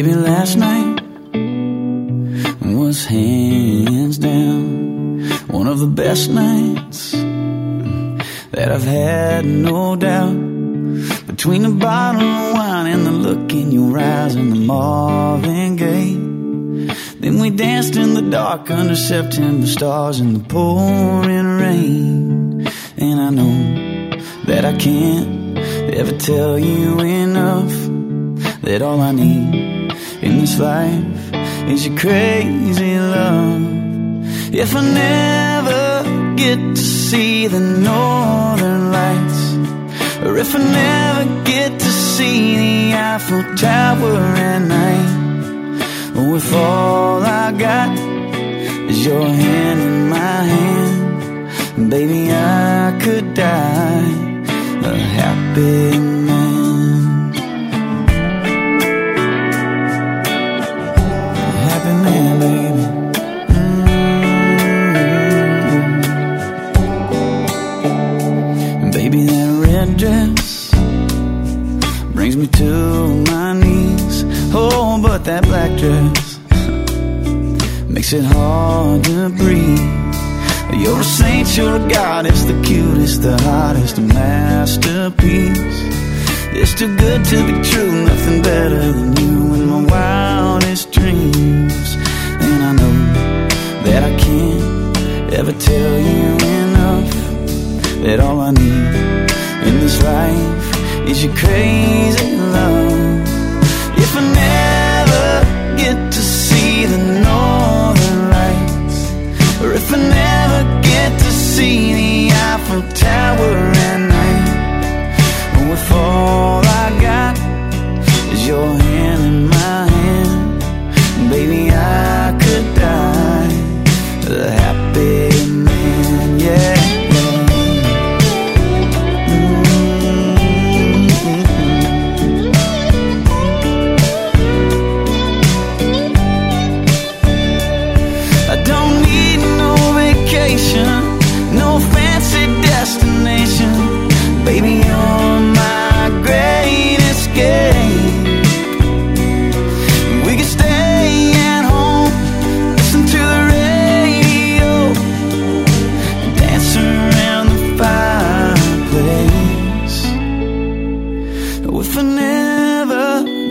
Baby, last night was hands down one of the best nights that I've had, no doubt. Between the bottle of wine and the look in your eyes and the Marvin Gaye. Then we danced in the dark under September stars in the pouring rain. And I know that I can't ever tell you enough that all I need in this life is your crazy love. If I never get to see the northern lights, or if I never get to see the Eiffel Tower at night, or if all I got is your hand in my hand, baby, I could die a happy man. To my knees. Oh, but that black dress makes it hard to breathe. You're a saint, you're a goddess, the cutest, the hottest, masterpiece. It's too good to be true, nothing better than you in my wildest dreams. And I know that I can't ever tell you enough that all I need in this life is your crazy love. If I never get to see the northern lights, or if I never get to see the Eiffel Tower at night, or if all I got is your hand in my hand, baby, I could die happy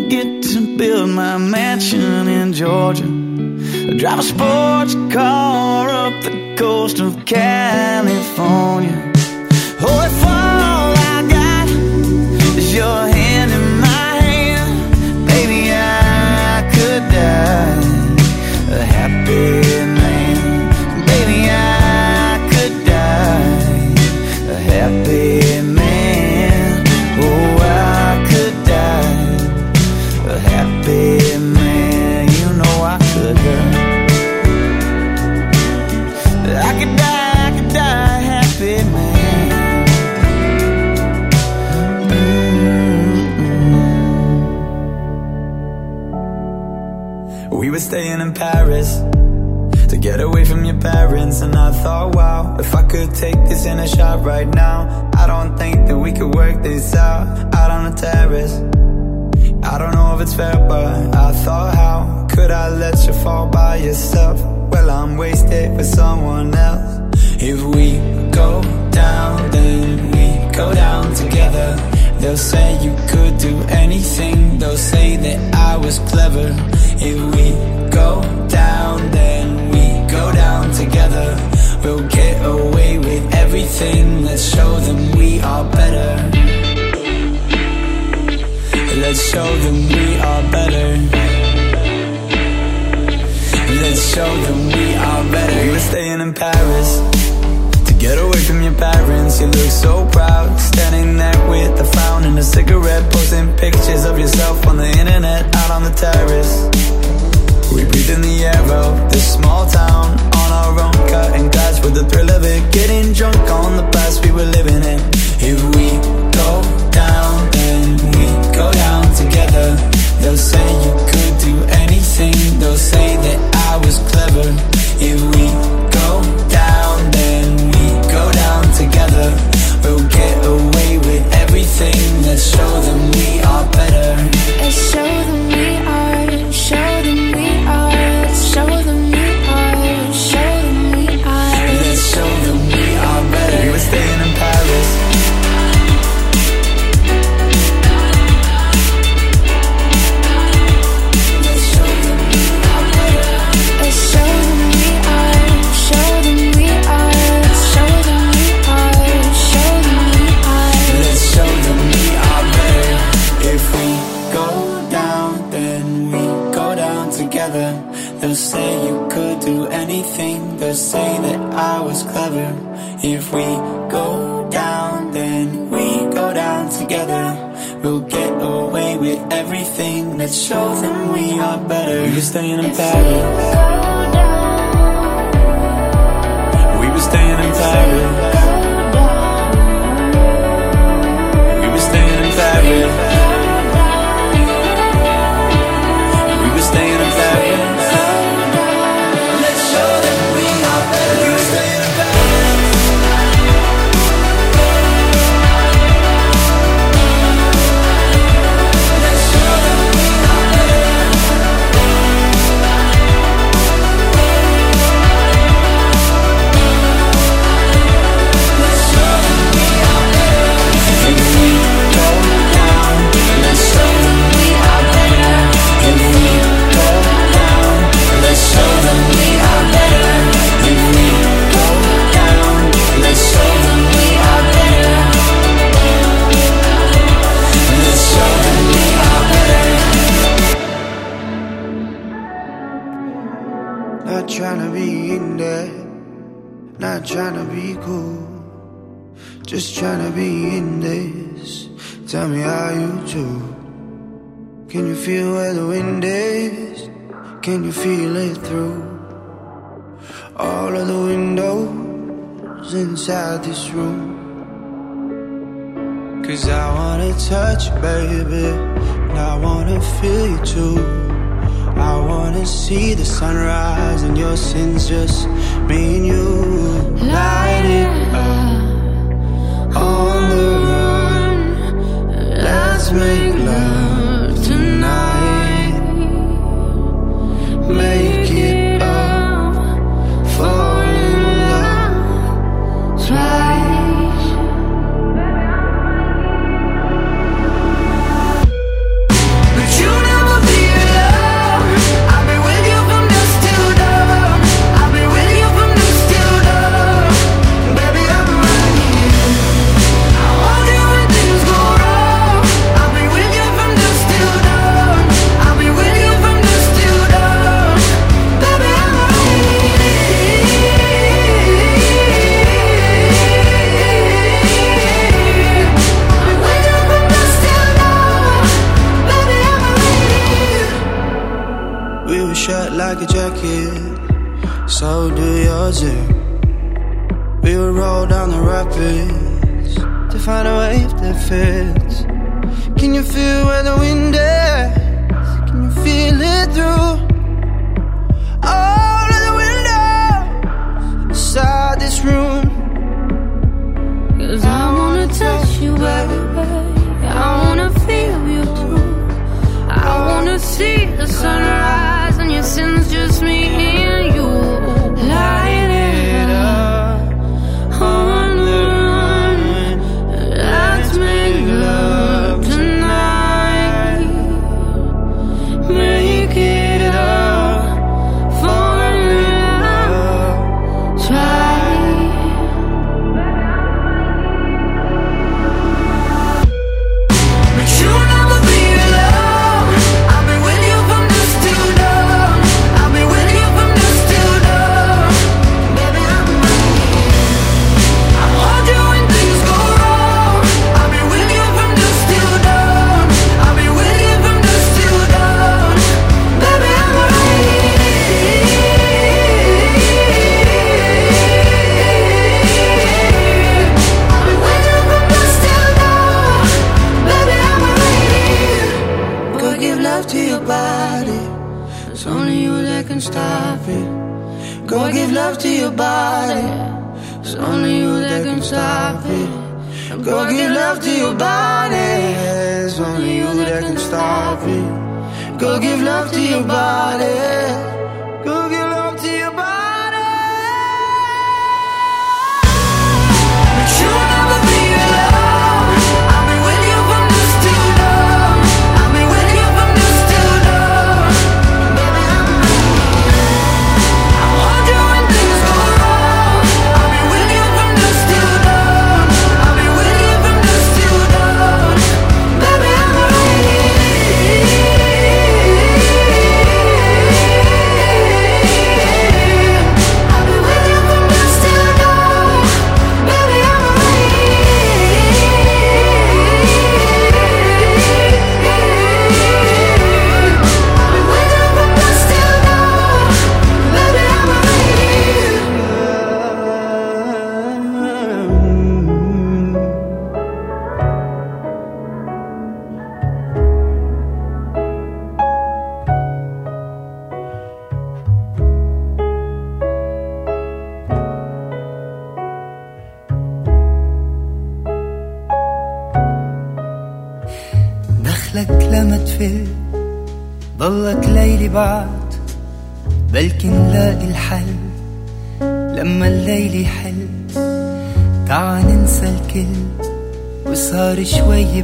get to build my mansion in Georgia. I drive a sports car up the coast of California. Oh, if all could take this in a shot right now, I don't think that we could work this out out on the terrace. I don't know if it's fair, but I thought, how could I let you fall by yourself? Well, I'm wasted with someone else. If we go down, then we go down together. They'll say you could do anything, they'll say that I was clever. If we go down, then we go down together. We'll get away with everything, let's show them we are better. Let's show them we are better. Let's show them we are better. We were staying in Paris to get away from your parents. You look so proud, standing there with a frown and a cigarette, posting pictures of yourself on the internet, out on the terrace. We breathe in the air of this small town on our own, cutting glass with the thrill of it, getting drunk on the past we were living in. If we go down, then we go down together. They'll say you could do anything, they'll say that I was clever. If we go down, then we go down together. We'll get away with everything, let's show them we are better. Let's show them we are They'll show them say that I was clever. If we go down, then we go down together. We'll get away with everything. Let's show them we are better. We were staying in Paris. We were staying in Paris. We were staying in Paris. Inside this Tell me as you too. Can you feel where the wind is? Can you feel it through? All of the windows inside this room. Cause I wanna touch you, baby. And I wanna feel you too. I wanna see the sunrise and your sins just me and you. Light it up make Can you feel where the wind?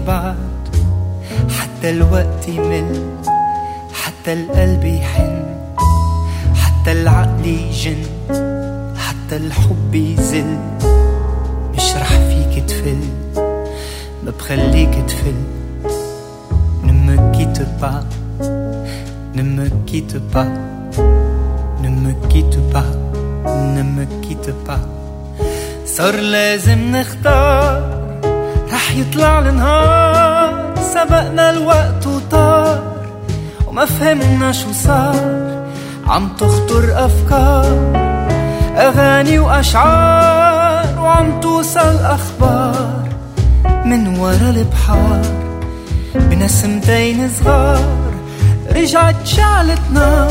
بعد. حتى الوقت يمل حتى القلب يحن حتى العقل يجن حتى الحب يزل. مش رح فيك تفل ما بخليك تفل. Ne me quitte pas, ne me quitte pas, ne me quitte pas صار لازم نختار رح يطلع النهار. سبقنا الوقت وطار وما فهمنا شو صار. عم تخطر أفكار أغاني وأشعار وعم توصل أخبار. من ورا البحار بنسمتين صغار. رجعت شعلت نار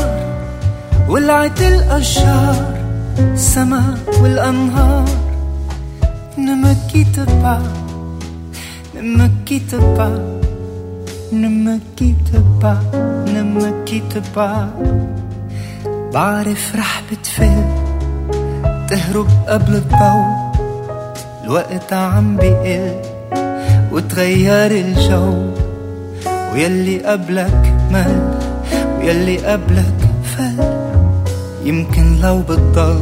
ولعت الأشجار. السما والأنهار Ne me quitte pas, ne me quitte pas, ne me quitte pas بعرف رح بتفل تهرب قبل الضوء الوقت عم بيقل وتغير الجو. ويلي قبلك مل ويلي قبلك فل. يمكن لو بتضل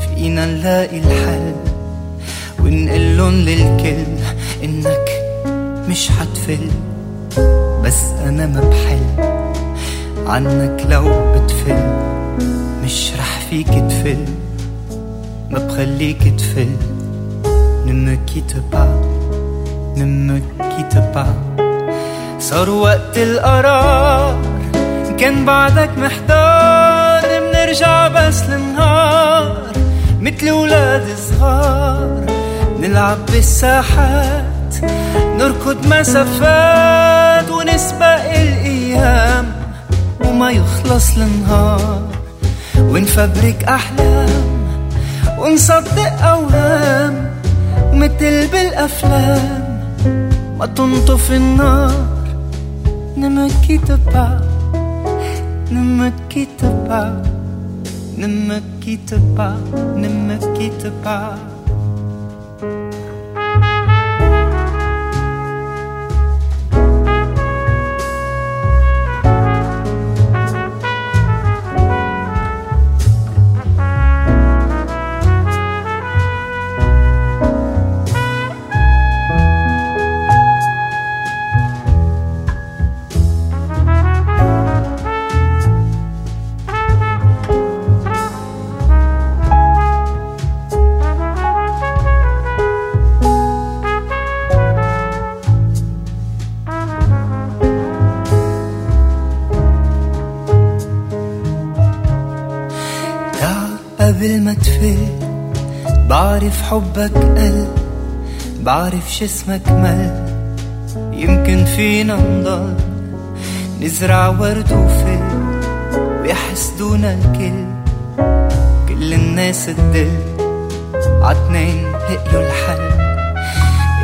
فينا نلاقي الحل. ونقلن للكل إنك مش حتفل بس أنا ما بحل. عنك لو بتفل مش رح فيك تفل. ما بخليك تفل. Ne me quitte pas, صار وقت القرار كان بعدك محتار. منرجع بس للنهار مثل ولاد صغار. نلعب بالساحات نركض مسافات ونسبق الأيام وما يخلص النهار ونفبرك أحلام ونصدق أوهام مثل بالأفلام ما تنطف النار ne me quitte pas, ne me quitte pas. بعرف حبك قل بعرف شو اسمك مل. يمكن فينا نضل نزرع ورد وفل ويحسدونا الكل. كل الناس تدل عتنين لقيوا الحل.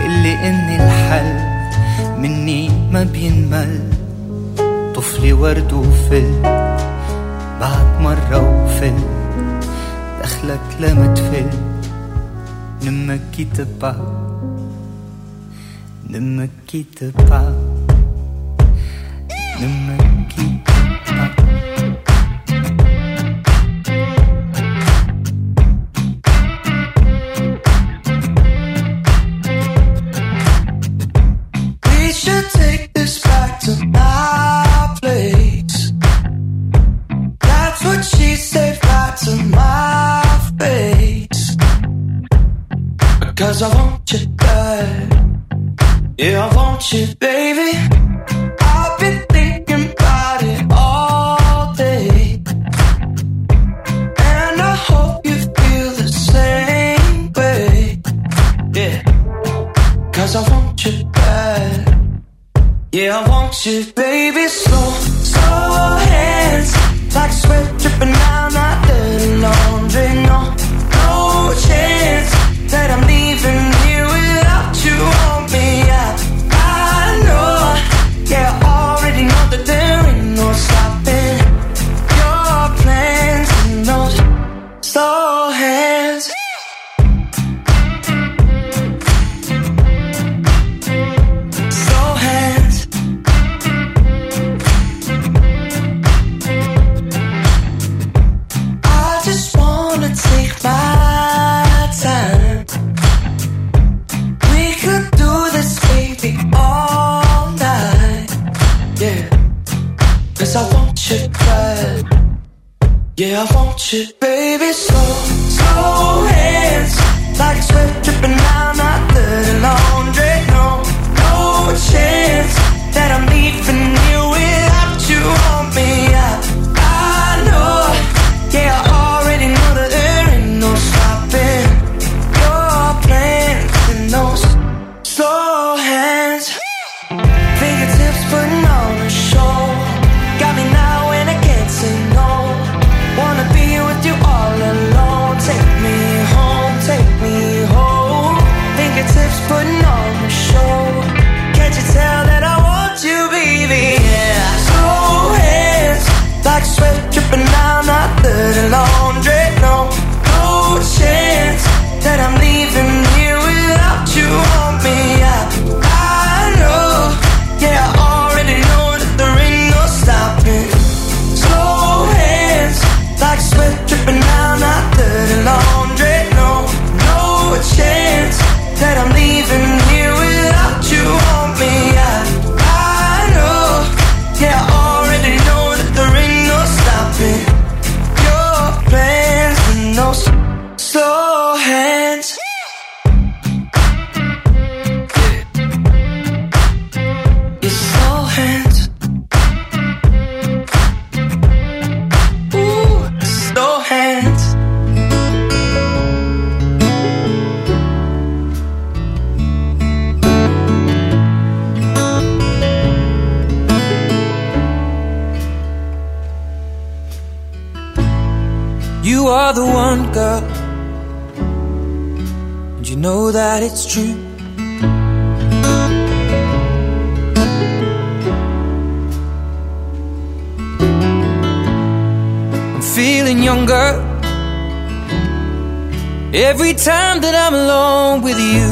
اللي اني الحل مني ما بينمل. طفلي ورد وفل بعد مرة وفل دخلك لما تفل. Ne me quitte pas. Ne me quitte pas. Ne me Yeah, dirty that I'm alone with you.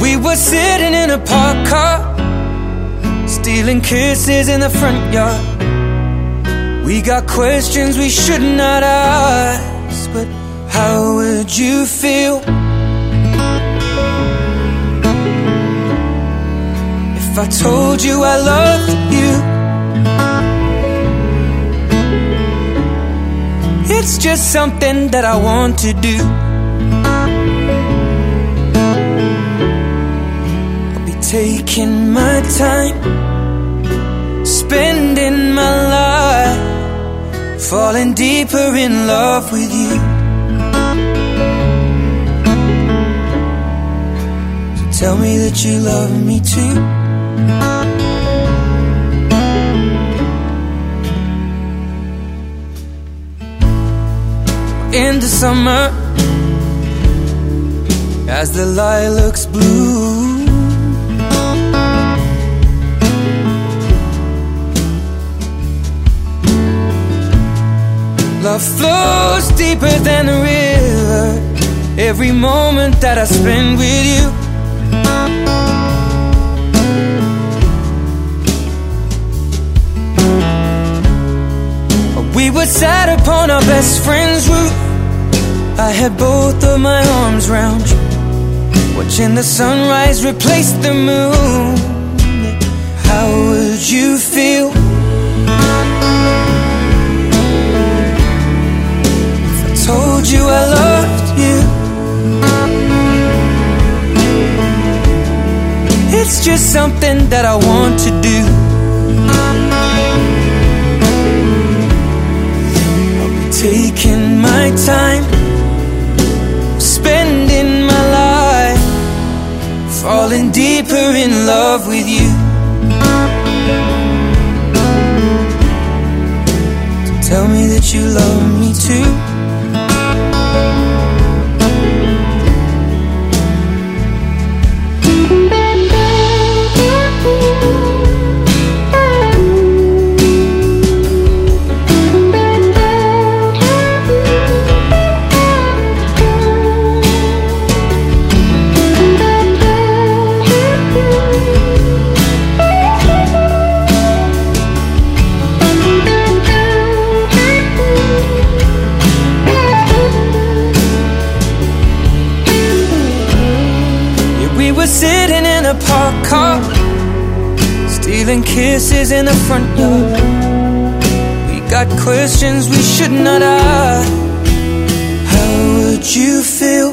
We were sitting in a parked car, stealing kisses in the front yard. We got questions we should not ask, but how would you feel if I told you I loved you? It's just something that I want to do. I'll be taking my time, spending my life, falling deeper in love with you. So tell me that you love me too. In the summer, as the lilacs blue. Love flows deeper than the river. Every moment that I spend with you. We were sat upon our best friend's roof. I had both of my arms round you. Watching the sunrise replace the moon. How would you feel? If I told you I loved you. It's just something that I want to do. I'll be taking my time, falling deeper in love with you. So tell me that you love me too. our car, stealing kisses in the front yard. We got questions we should not ask. How would you feel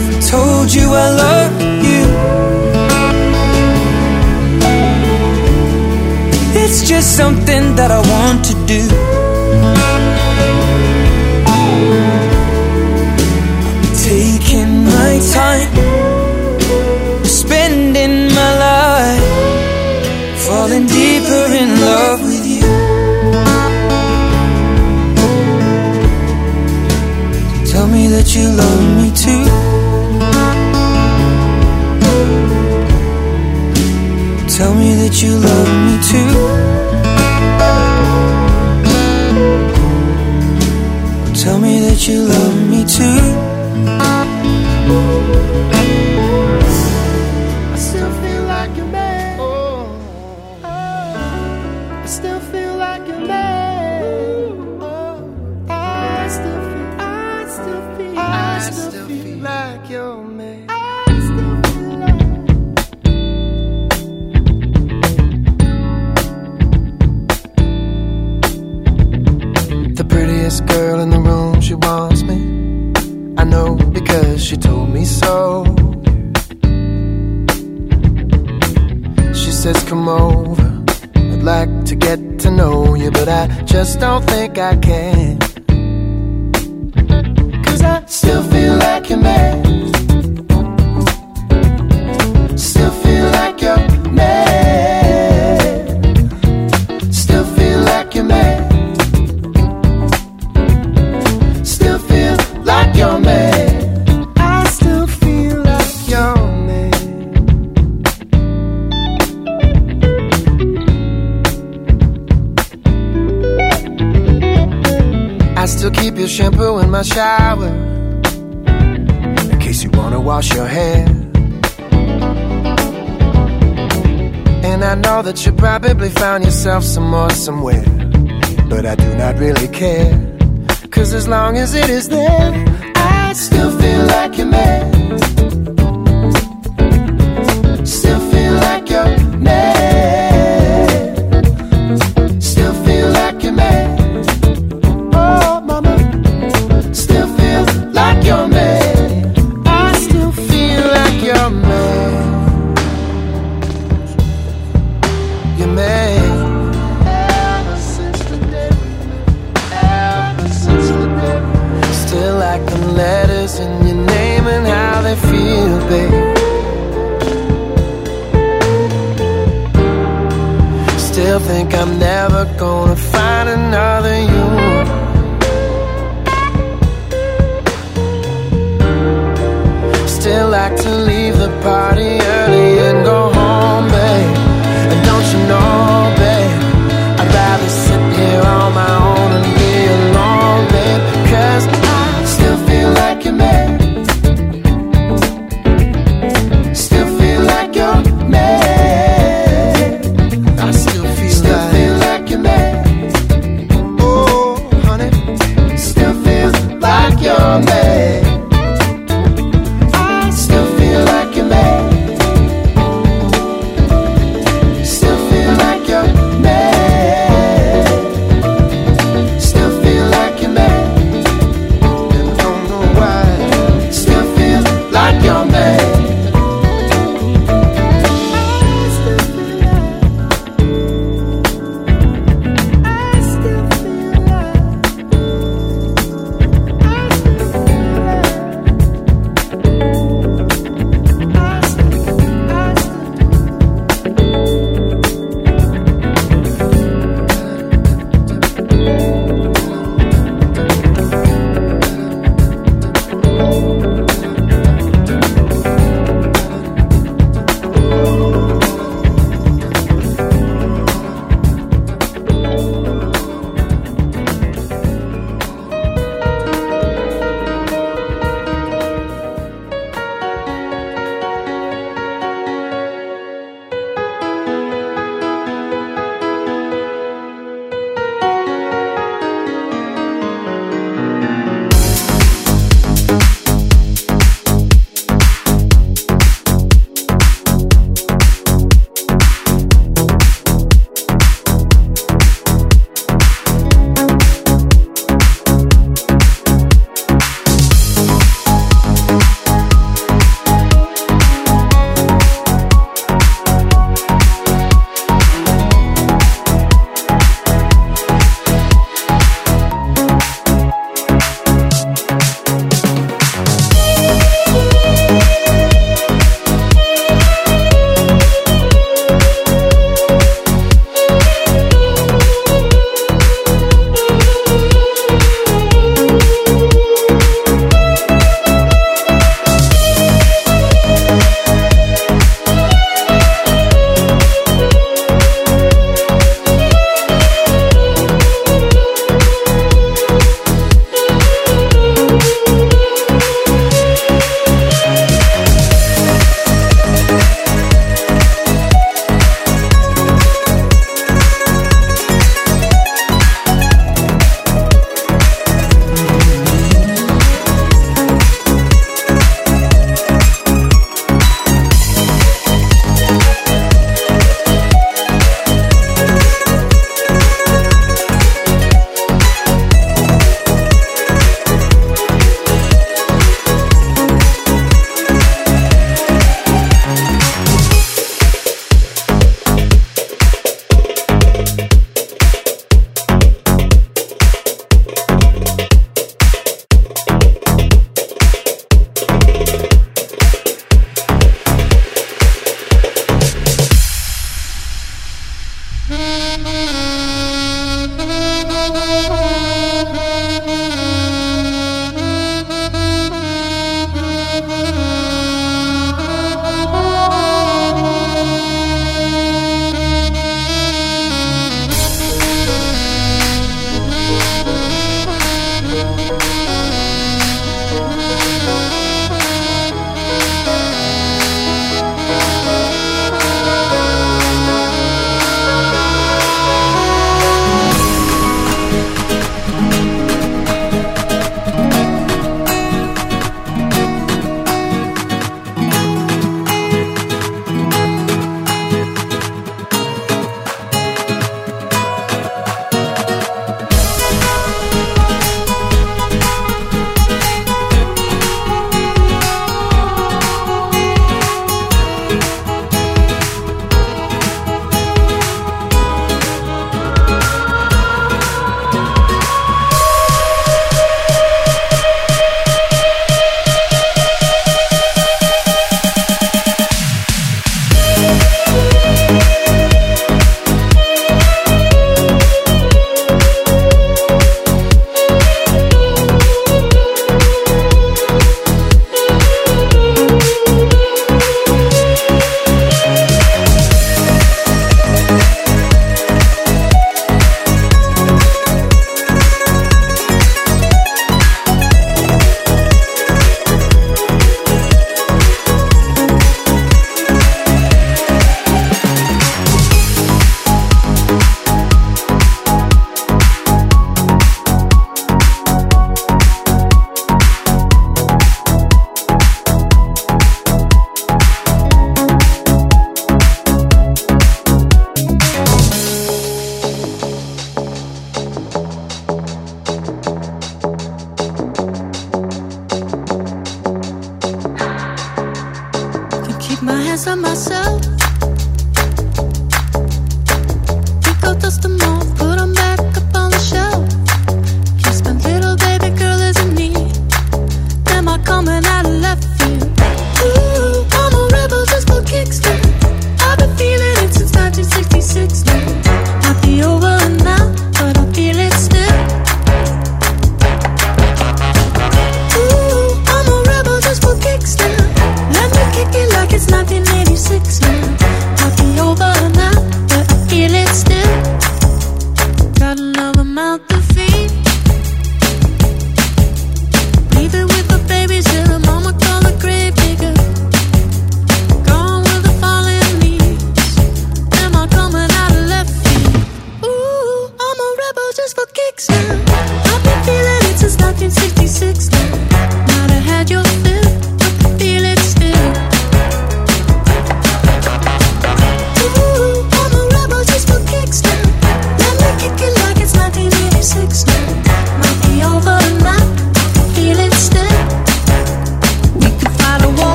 if I told you I love you? It's just something that I want to do. time. Spending my life Falling deeper in love with you. Tell me that you love me too. Tell me that you love me too. Tell me that you love me too. The prettiest Girl in the room, she wants me. I know because she told me so. She says, Come over, I'd like to get to know you, but I just don't think I can. Cause I still feel like you're mad. you probably found yourself somewhere, somewhere. But I do not really care. Cause as long as it is there, I still feel like you're mad.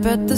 Up at the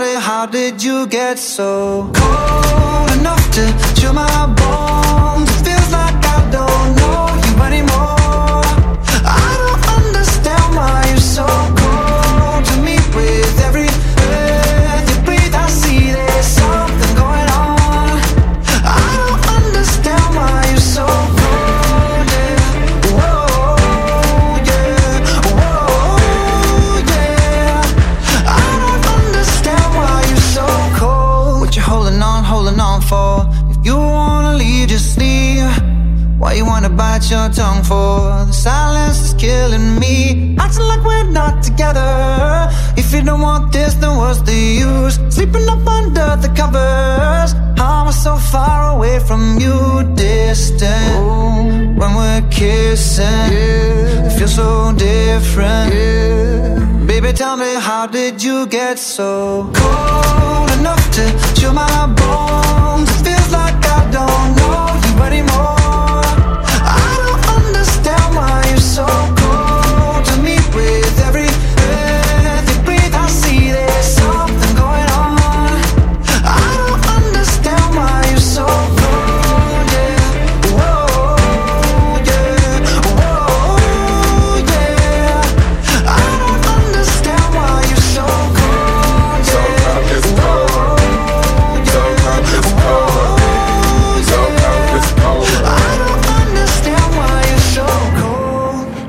how did you get so cold how did you get so cold enough to chill my bones?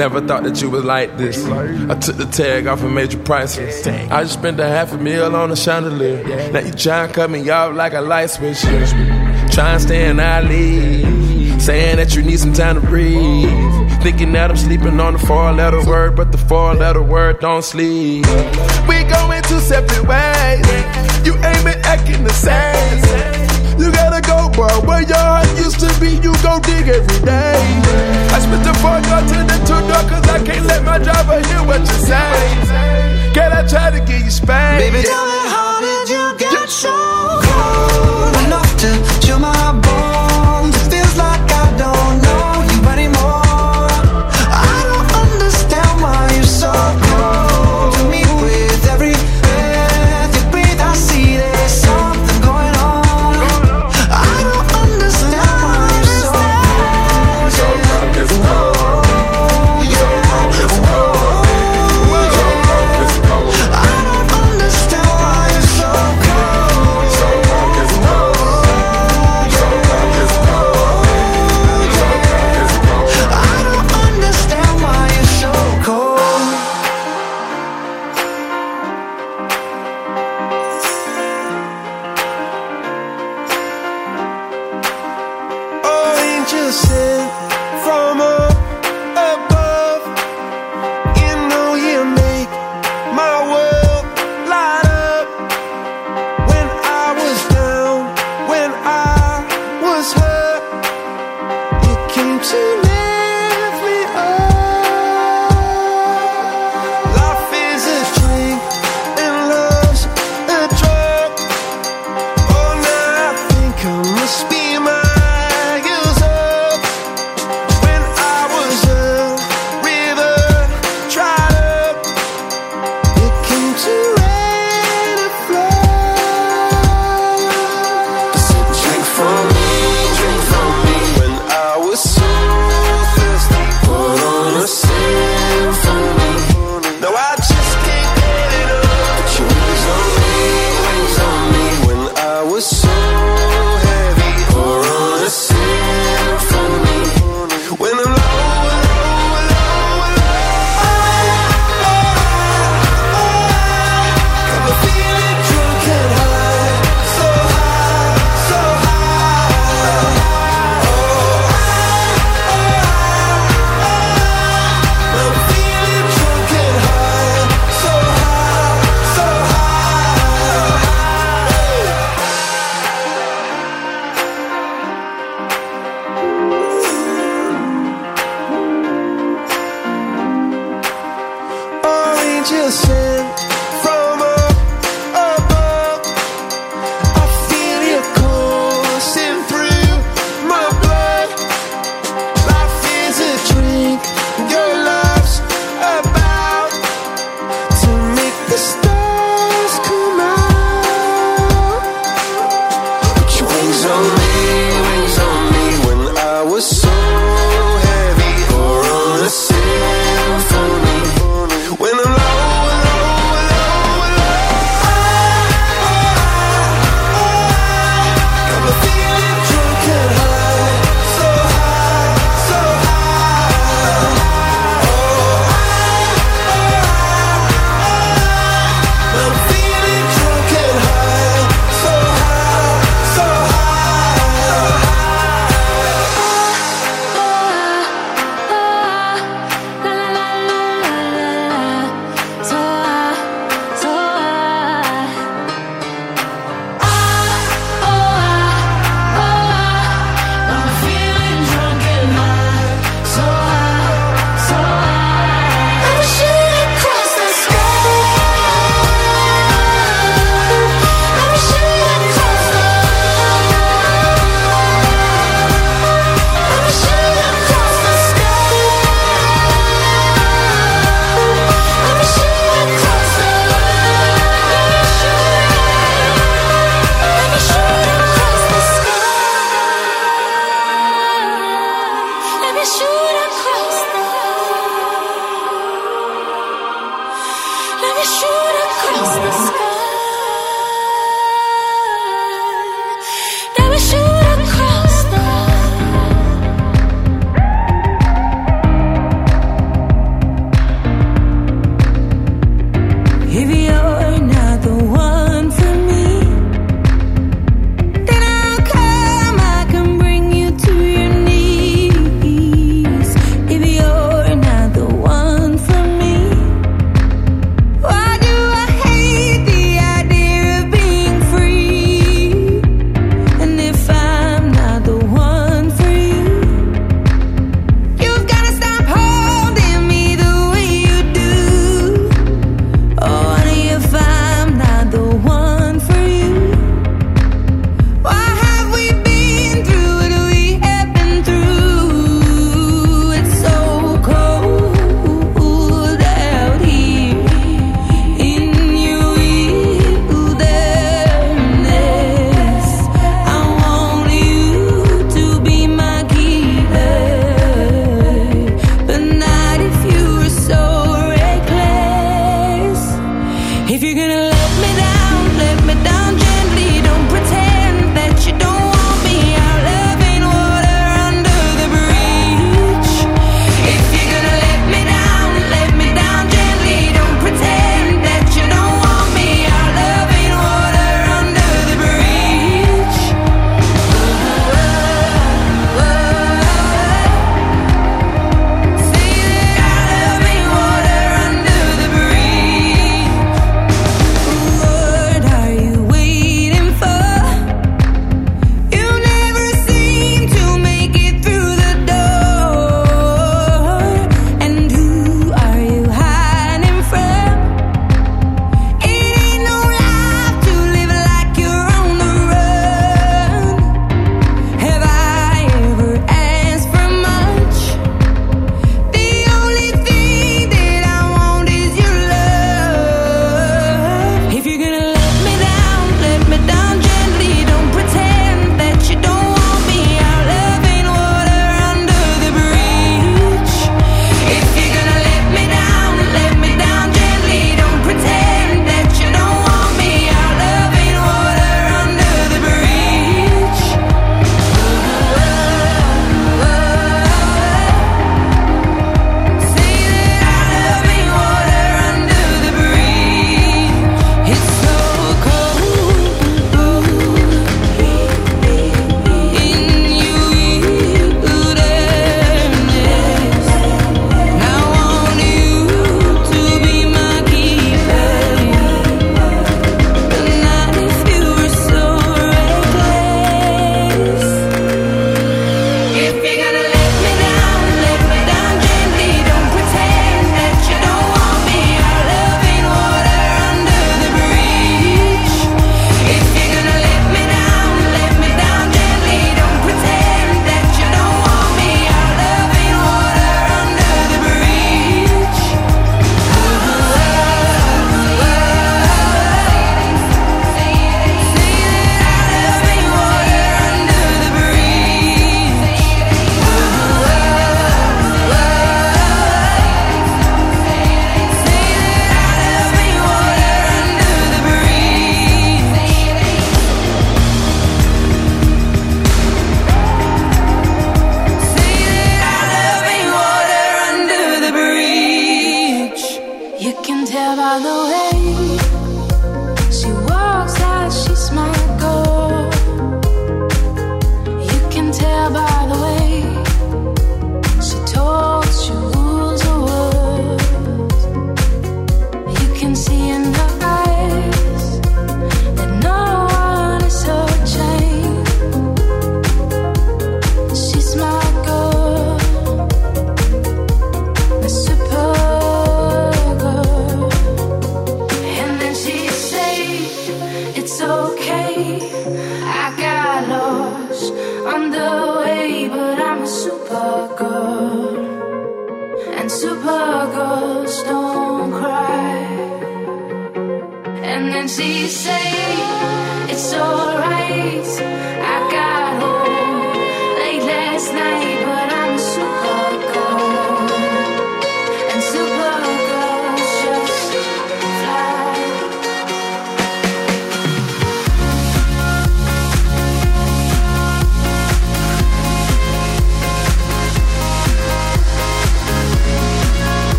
Never thought that you was like this. I took the tag off and made you priceless. I just spent a half a meal on a chandelier. Now you try and cut me off like a light switch. Try and stay in Ali. Saying that you need some time to breathe. Thinking that I'm sleeping on the four letter word, but the four letter word don't sleep. We going two separate ways. You ain't been acting the same. You gotta go, bro. Where your heart used to be, you go dig every day. I spit the four door to the two door, cause I can't let my driver hear what you say. Can I try to get you spanked? Baby, tell me how did you get so cold enough to chill my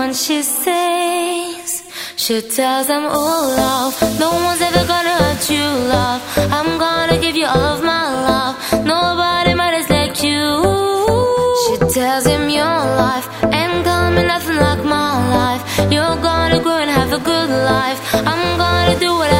when she sings. She tells them all love. No one's ever gonna hurt you, love. I'm gonna give you all of my love. Nobody matters like you. She tells him your life ain't gonna be nothing like my life. You're gonna grow and have a good life. I'm gonna do what I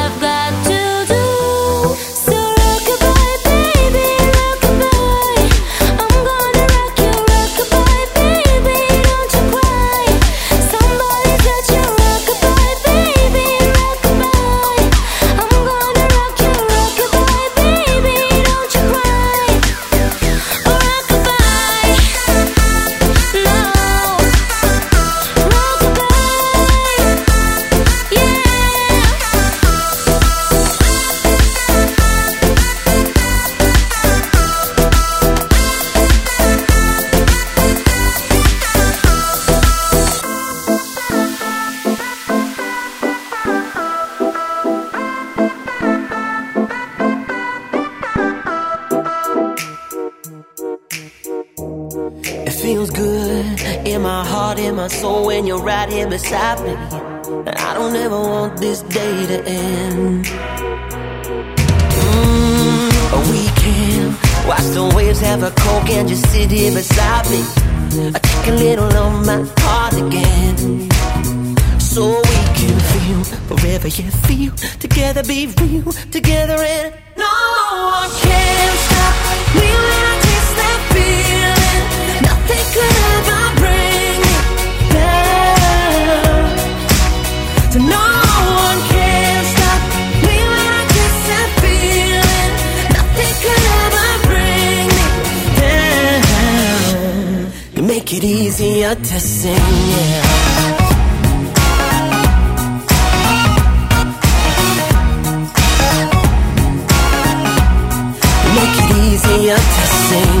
easier to sing,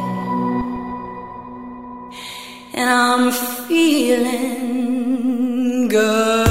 And I'm feeling good.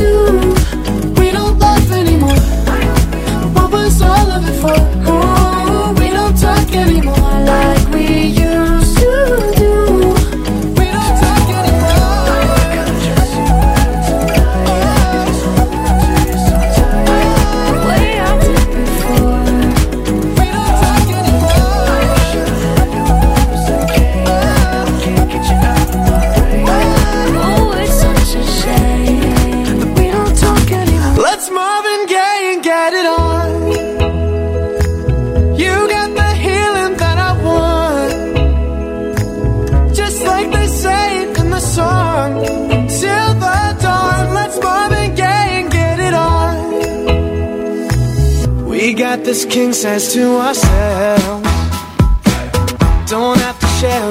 for. Ooh, we don't talk anymore like. this king says to ourselves. Don't have to share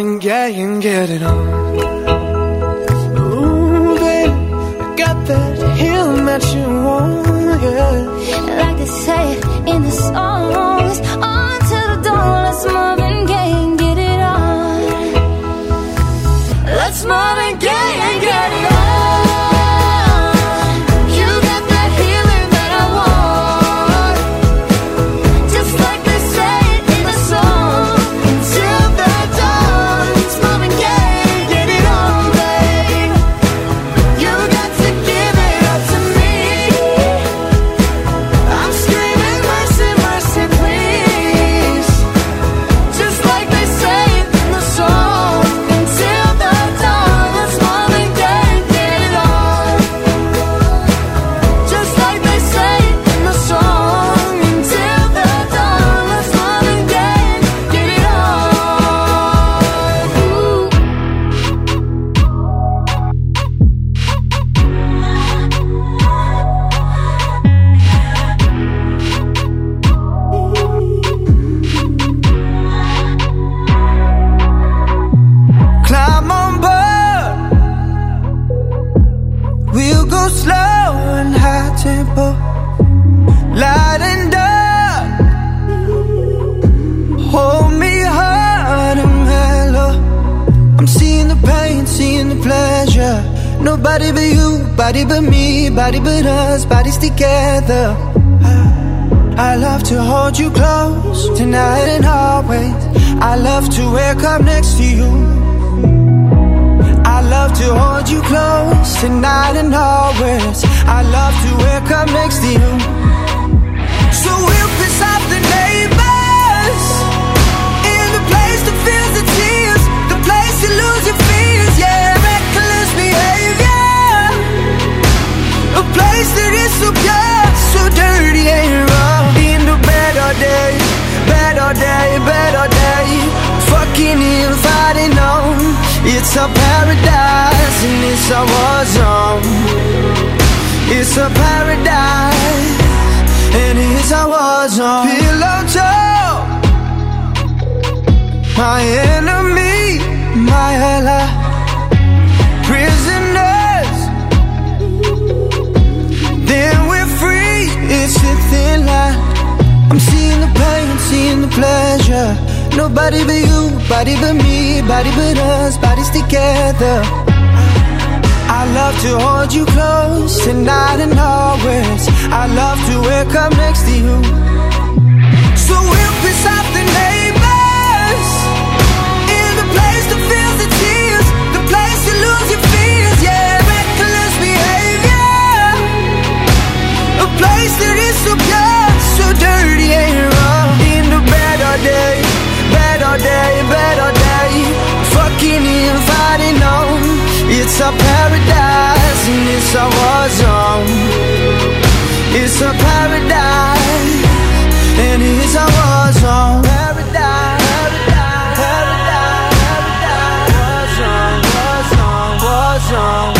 and yeah, you can get it on. Nobody but you, body but me, body but us, bodies together. I love to hold you close tonight and always. I love to wake up next to you. So we'll piss off the neighbors in the place to feel the tears, the place to lose your fears, yeah. Reckless behavior, a place that is so pure, so dirty and raw. In the bed all day better day, better day. Fucking inviting home It's our paradise and it's our war zone. It's our paradise and it's our war zone. Paradise paradise, paradise, paradise. War Zone, war zone, war zone.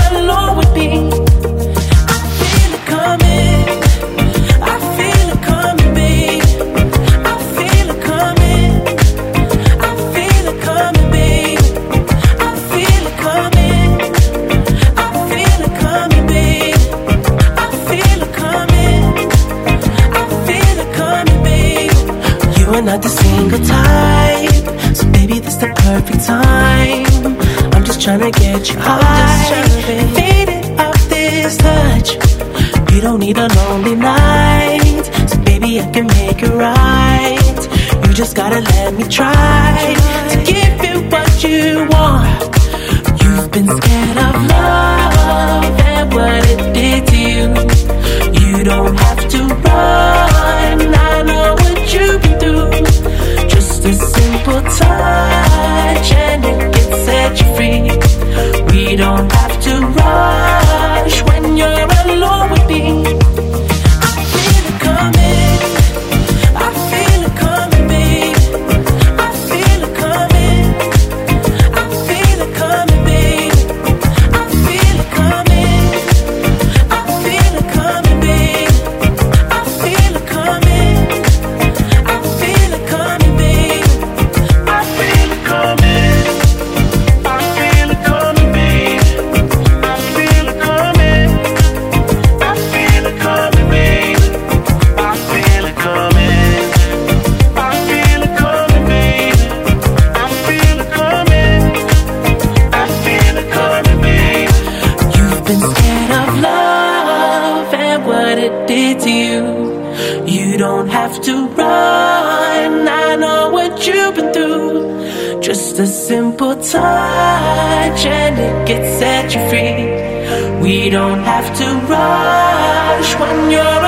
I'm just tryna get you high, faded off this touch. You don't need a lonely night, so baby, I can make it right. You just gotta let me try to give you what you want. You've been scared of love and what it did to you. You don't have to run. I know what you've been through. Just a simple touch and it set you free. We don't have to rush when simple touch and it can set you free. We don't have to rush when you're.